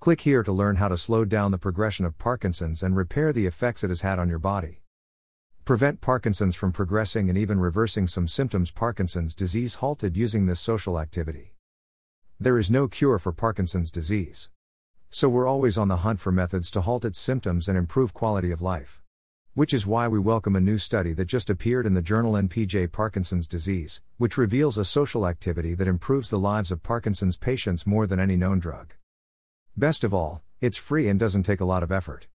Click here to learn how to slow down the progression of Parkinson's and repair the effects it has had on your body. Prevent Parkinson's from progressing and even reversing some symptoms. Parkinson's disease halted using this social activity. There is no cure for Parkinson's disease. So we're always on the hunt for methods to halt its symptoms and improve quality of life. Which is why we welcome a new study that just appeared in the journal NPJ Parkinson's Disease, which reveals a social activity that improves the lives of Parkinson's patients more than any known drug. Best of all, it's free and doesn't take a lot of effort.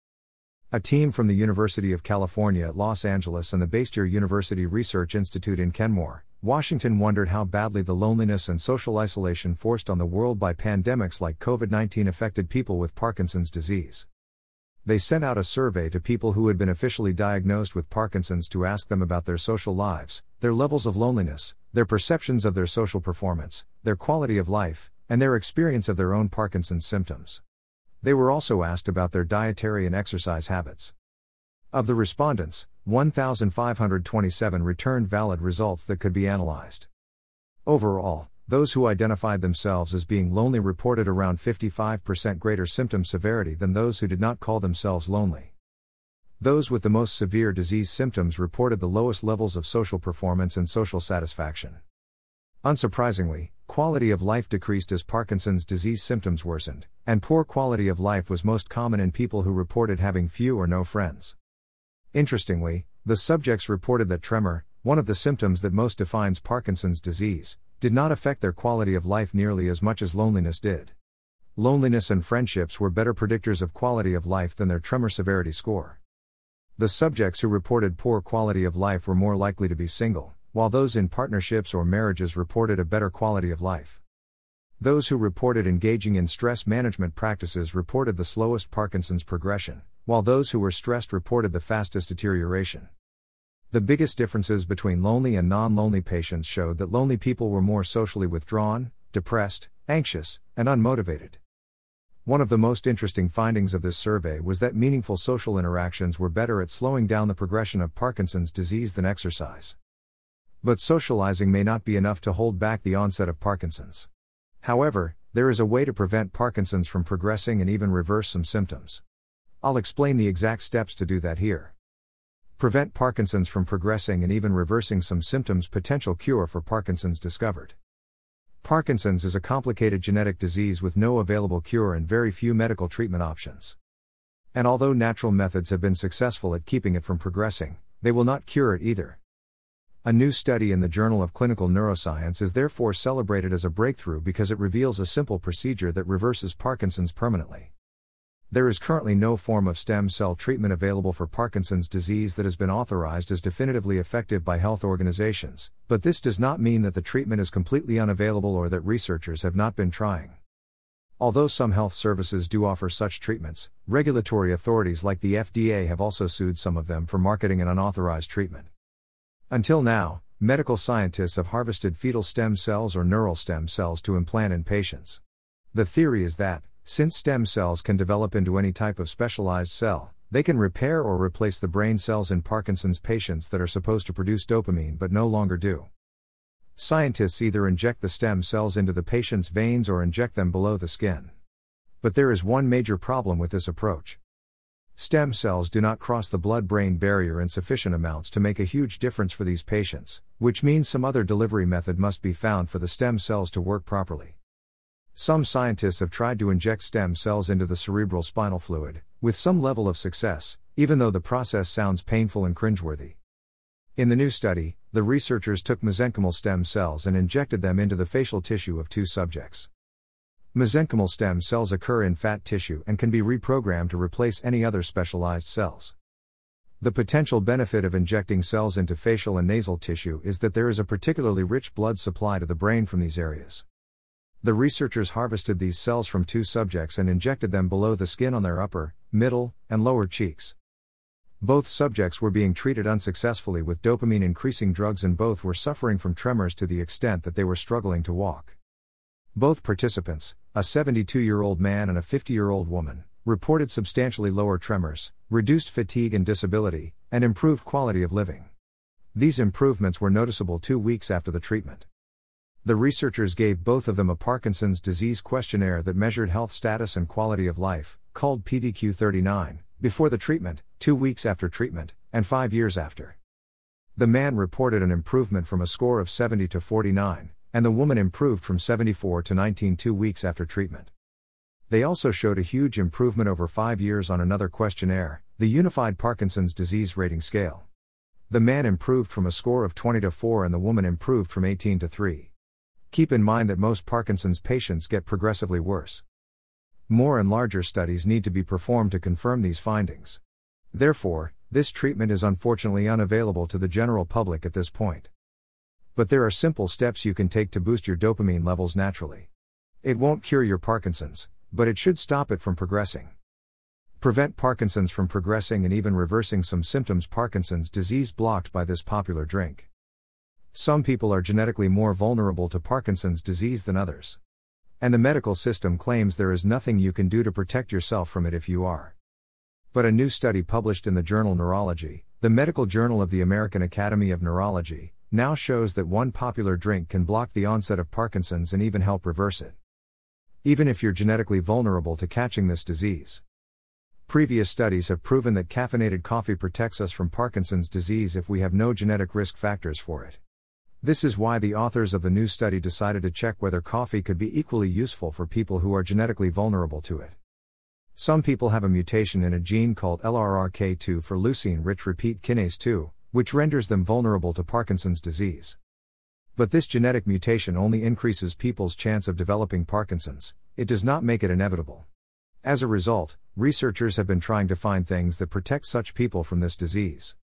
A team from the University of California at Los Angeles and the Bastyr University Research Institute in Kenmore, Washington wondered how badly the loneliness and social isolation forced on the world by pandemics like COVID 19 affected people with Parkinson's disease. They sent out a survey to people who had been officially diagnosed with Parkinson's to ask them about their social lives, their levels of loneliness, their perceptions of their social performance, their quality of life, and their experience of their own Parkinson's symptoms. They were also asked about their dietary and exercise habits. Of the respondents, 1,527 returned valid results that could be analyzed. Overall, those who identified themselves as being lonely reported around 55% greater symptom severity than those who did not call themselves lonely. Those with the most severe disease symptoms reported the lowest levels of social performance and social satisfaction. Unsurprisingly, quality of life decreased as Parkinson's disease symptoms worsened, and poor quality of life was most common in people who reported having few or no friends. Interestingly, the subjects reported that tremor, one of the symptoms that most defines Parkinson's disease, did not affect their quality of life nearly as much as loneliness did. Loneliness and friendships were better predictors of quality of life than their tremor severity score. The subjects who reported poor quality of life were more likely to be single, while those in partnerships or marriages reported a better quality of life. Those who reported engaging in stress management practices reported the slowest Parkinson's progression, while those who were stressed reported the fastest deterioration. The biggest differences between lonely and non lonely patients showed that lonely people were more socially withdrawn, depressed, anxious, and unmotivated. One of the most interesting findings of this survey was that meaningful social interactions were better at slowing down the progression of Parkinson's disease than exercise. But socializing may not be enough to hold back the onset of Parkinson's. However, there is a way to prevent Parkinson's from progressing and even reverse some symptoms. I'll explain the exact steps to do that here. Prevent Parkinson's from progressing and even reversing some symptoms. Potential cure for Parkinson's discovered. Parkinson's is a complicated genetic disease with no available cure and very few medical treatment options. And although natural methods have been successful at keeping it from progressing, they will not cure it either. A new study in the Journal of Clinical Neuroscience is therefore celebrated as a breakthrough because it reveals a simple procedure that reverses Parkinson's permanently. There is currently no form of stem cell treatment available for Parkinson's disease that has been authorized as definitively effective by health organizations, but this does not mean that the treatment is completely unavailable or that researchers have not been trying. Although some health services do offer such treatments, regulatory authorities like the FDA have also sued some of them for marketing an unauthorized treatment. Until now, medical scientists have harvested fetal stem cells or neural stem cells to implant in patients. The theory is that, since stem cells can develop into any type of specialized cell, they can repair or replace the brain cells in Parkinson's patients that are supposed to produce dopamine but no longer do. Scientists either inject the stem cells into the patient's veins or inject them below the skin. But there is one major problem with this approach. Stem cells do not cross the blood brain barrier in sufficient amounts to make a huge difference for these patients, which means some other delivery method must be found for the stem cells to work properly. Some scientists have tried to inject stem cells into the cerebral spinal fluid, with some level of success, even though the process sounds painful and cringeworthy. In the new study, the researchers took mesenchymal stem cells and injected them into the facial tissue of two subjects. Mesenchymal stem cells occur in fat tissue and can be reprogrammed to replace any other specialized cells. The potential benefit of injecting cells into facial and nasal tissue is that there is a particularly rich blood supply to the brain from these areas. The researchers harvested these cells from two subjects and injected them below the skin on their upper, middle, and lower cheeks. Both subjects were being treated unsuccessfully with dopamine increasing drugs, and both were suffering from tremors to the extent that they were struggling to walk. Both participants, a 72 year old man and a 50 year old woman, reported substantially lower tremors, reduced fatigue and disability, and improved quality of living. These improvements were noticeable two weeks after the treatment. The researchers gave both of them a Parkinson's disease questionnaire that measured health status and quality of life, called PDQ 39, before the treatment, two weeks after treatment, and five years after. The man reported an improvement from a score of 70 to 49, and the woman improved from 74 to 19 two weeks after treatment. They also showed a huge improvement over five years on another questionnaire, the Unified Parkinson's Disease Rating Scale. The man improved from a score of 20 to 4 and the woman improved from 18 to 3. Keep in mind that most Parkinson's patients get progressively worse. More and larger studies need to be performed to confirm these findings. Therefore, this treatment is unfortunately unavailable to the general public at this point. But there are simple steps you can take to boost your dopamine levels naturally. It won't cure your Parkinson's, but it should stop it from progressing. Prevent Parkinson's from progressing and even reversing some symptoms Parkinson's disease blocked by this popular drink. Some people are genetically more vulnerable to Parkinson's disease than others. And the medical system claims there is nothing you can do to protect yourself from it if you are. But a new study published in the journal Neurology, the medical journal of the American Academy of Neurology, now shows that one popular drink can block the onset of Parkinson's and even help reverse it. Even if you're genetically vulnerable to catching this disease. Previous studies have proven that caffeinated coffee protects us from Parkinson's disease if we have no genetic risk factors for it. This is why the authors of the new study decided to check whether coffee could be equally useful for people who are genetically vulnerable to it. Some people have a mutation in a gene called LRRK2 for leucine rich repeat kinase 2, which renders them vulnerable to Parkinson's disease. But this genetic mutation only increases people's chance of developing Parkinson's, it does not make it inevitable. As a result, researchers have been trying to find things that protect such people from this disease.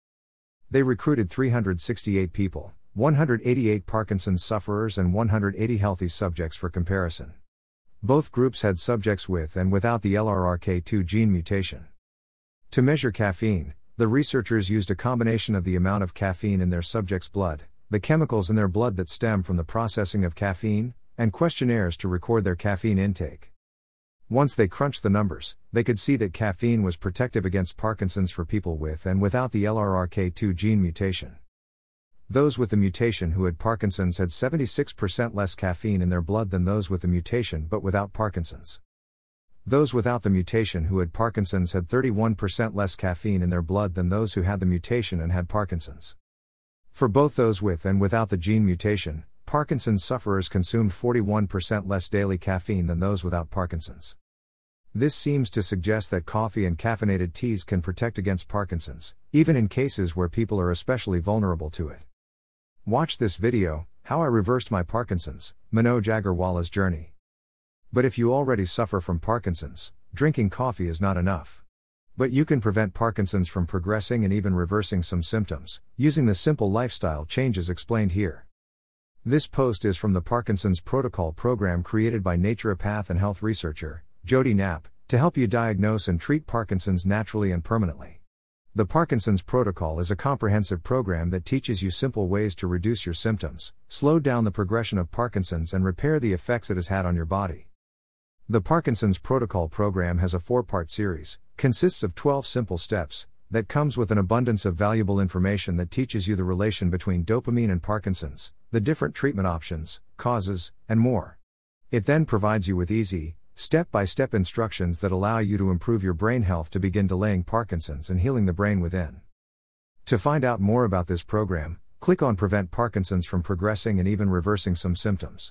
They recruited 368 people, 188 Parkinson's sufferers, and 180 healthy subjects for comparison. Both groups had subjects with and without the LRRK2 gene mutation. To measure caffeine, the researchers used a combination of the amount of caffeine in their subjects' blood, the chemicals in their blood that stem from the processing of caffeine, and questionnaires to record their caffeine intake. Once they crunched the numbers, they could see that caffeine was protective against Parkinson's for people with and without the LRRK2 gene mutation. Those with the mutation who had Parkinson's had 76% less caffeine in their blood than those with the mutation but without Parkinson's. Those without the mutation who had Parkinson's had 31% less caffeine in their blood than those who had the mutation and had Parkinson's. For both those with and without the gene mutation, Parkinson's sufferers consumed 41% less daily caffeine than those without Parkinson's. This seems to suggest that coffee and caffeinated teas can protect against Parkinson's, even in cases where people are especially vulnerable to it. Watch this video, How I Reversed My Parkinson's, Manoj Agarwala's Journey. But if you already suffer from Parkinson's, drinking coffee is not enough. But you can prevent Parkinson's from progressing and even reversing some symptoms, using the simple lifestyle changes explained here. This post is from the Parkinson's Protocol program created by naturopath and health researcher, Jody Knapp, to help you diagnose and treat Parkinson's naturally and permanently. The Parkinson's Protocol is a comprehensive program that teaches you simple ways to reduce your symptoms, slow down the progression of Parkinson's, and repair the effects it has had on your body. The Parkinson's Protocol program has a four part series, consists of 12 simple steps, that comes with an abundance of valuable information that teaches you the relation between dopamine and Parkinson's, the different treatment options, causes, and more. It then provides you with easy, Step by step instructions that allow you to improve your brain health to begin delaying Parkinson's and healing the brain within. To find out more about this program, click on Prevent Parkinson's from Progressing and even reversing some symptoms.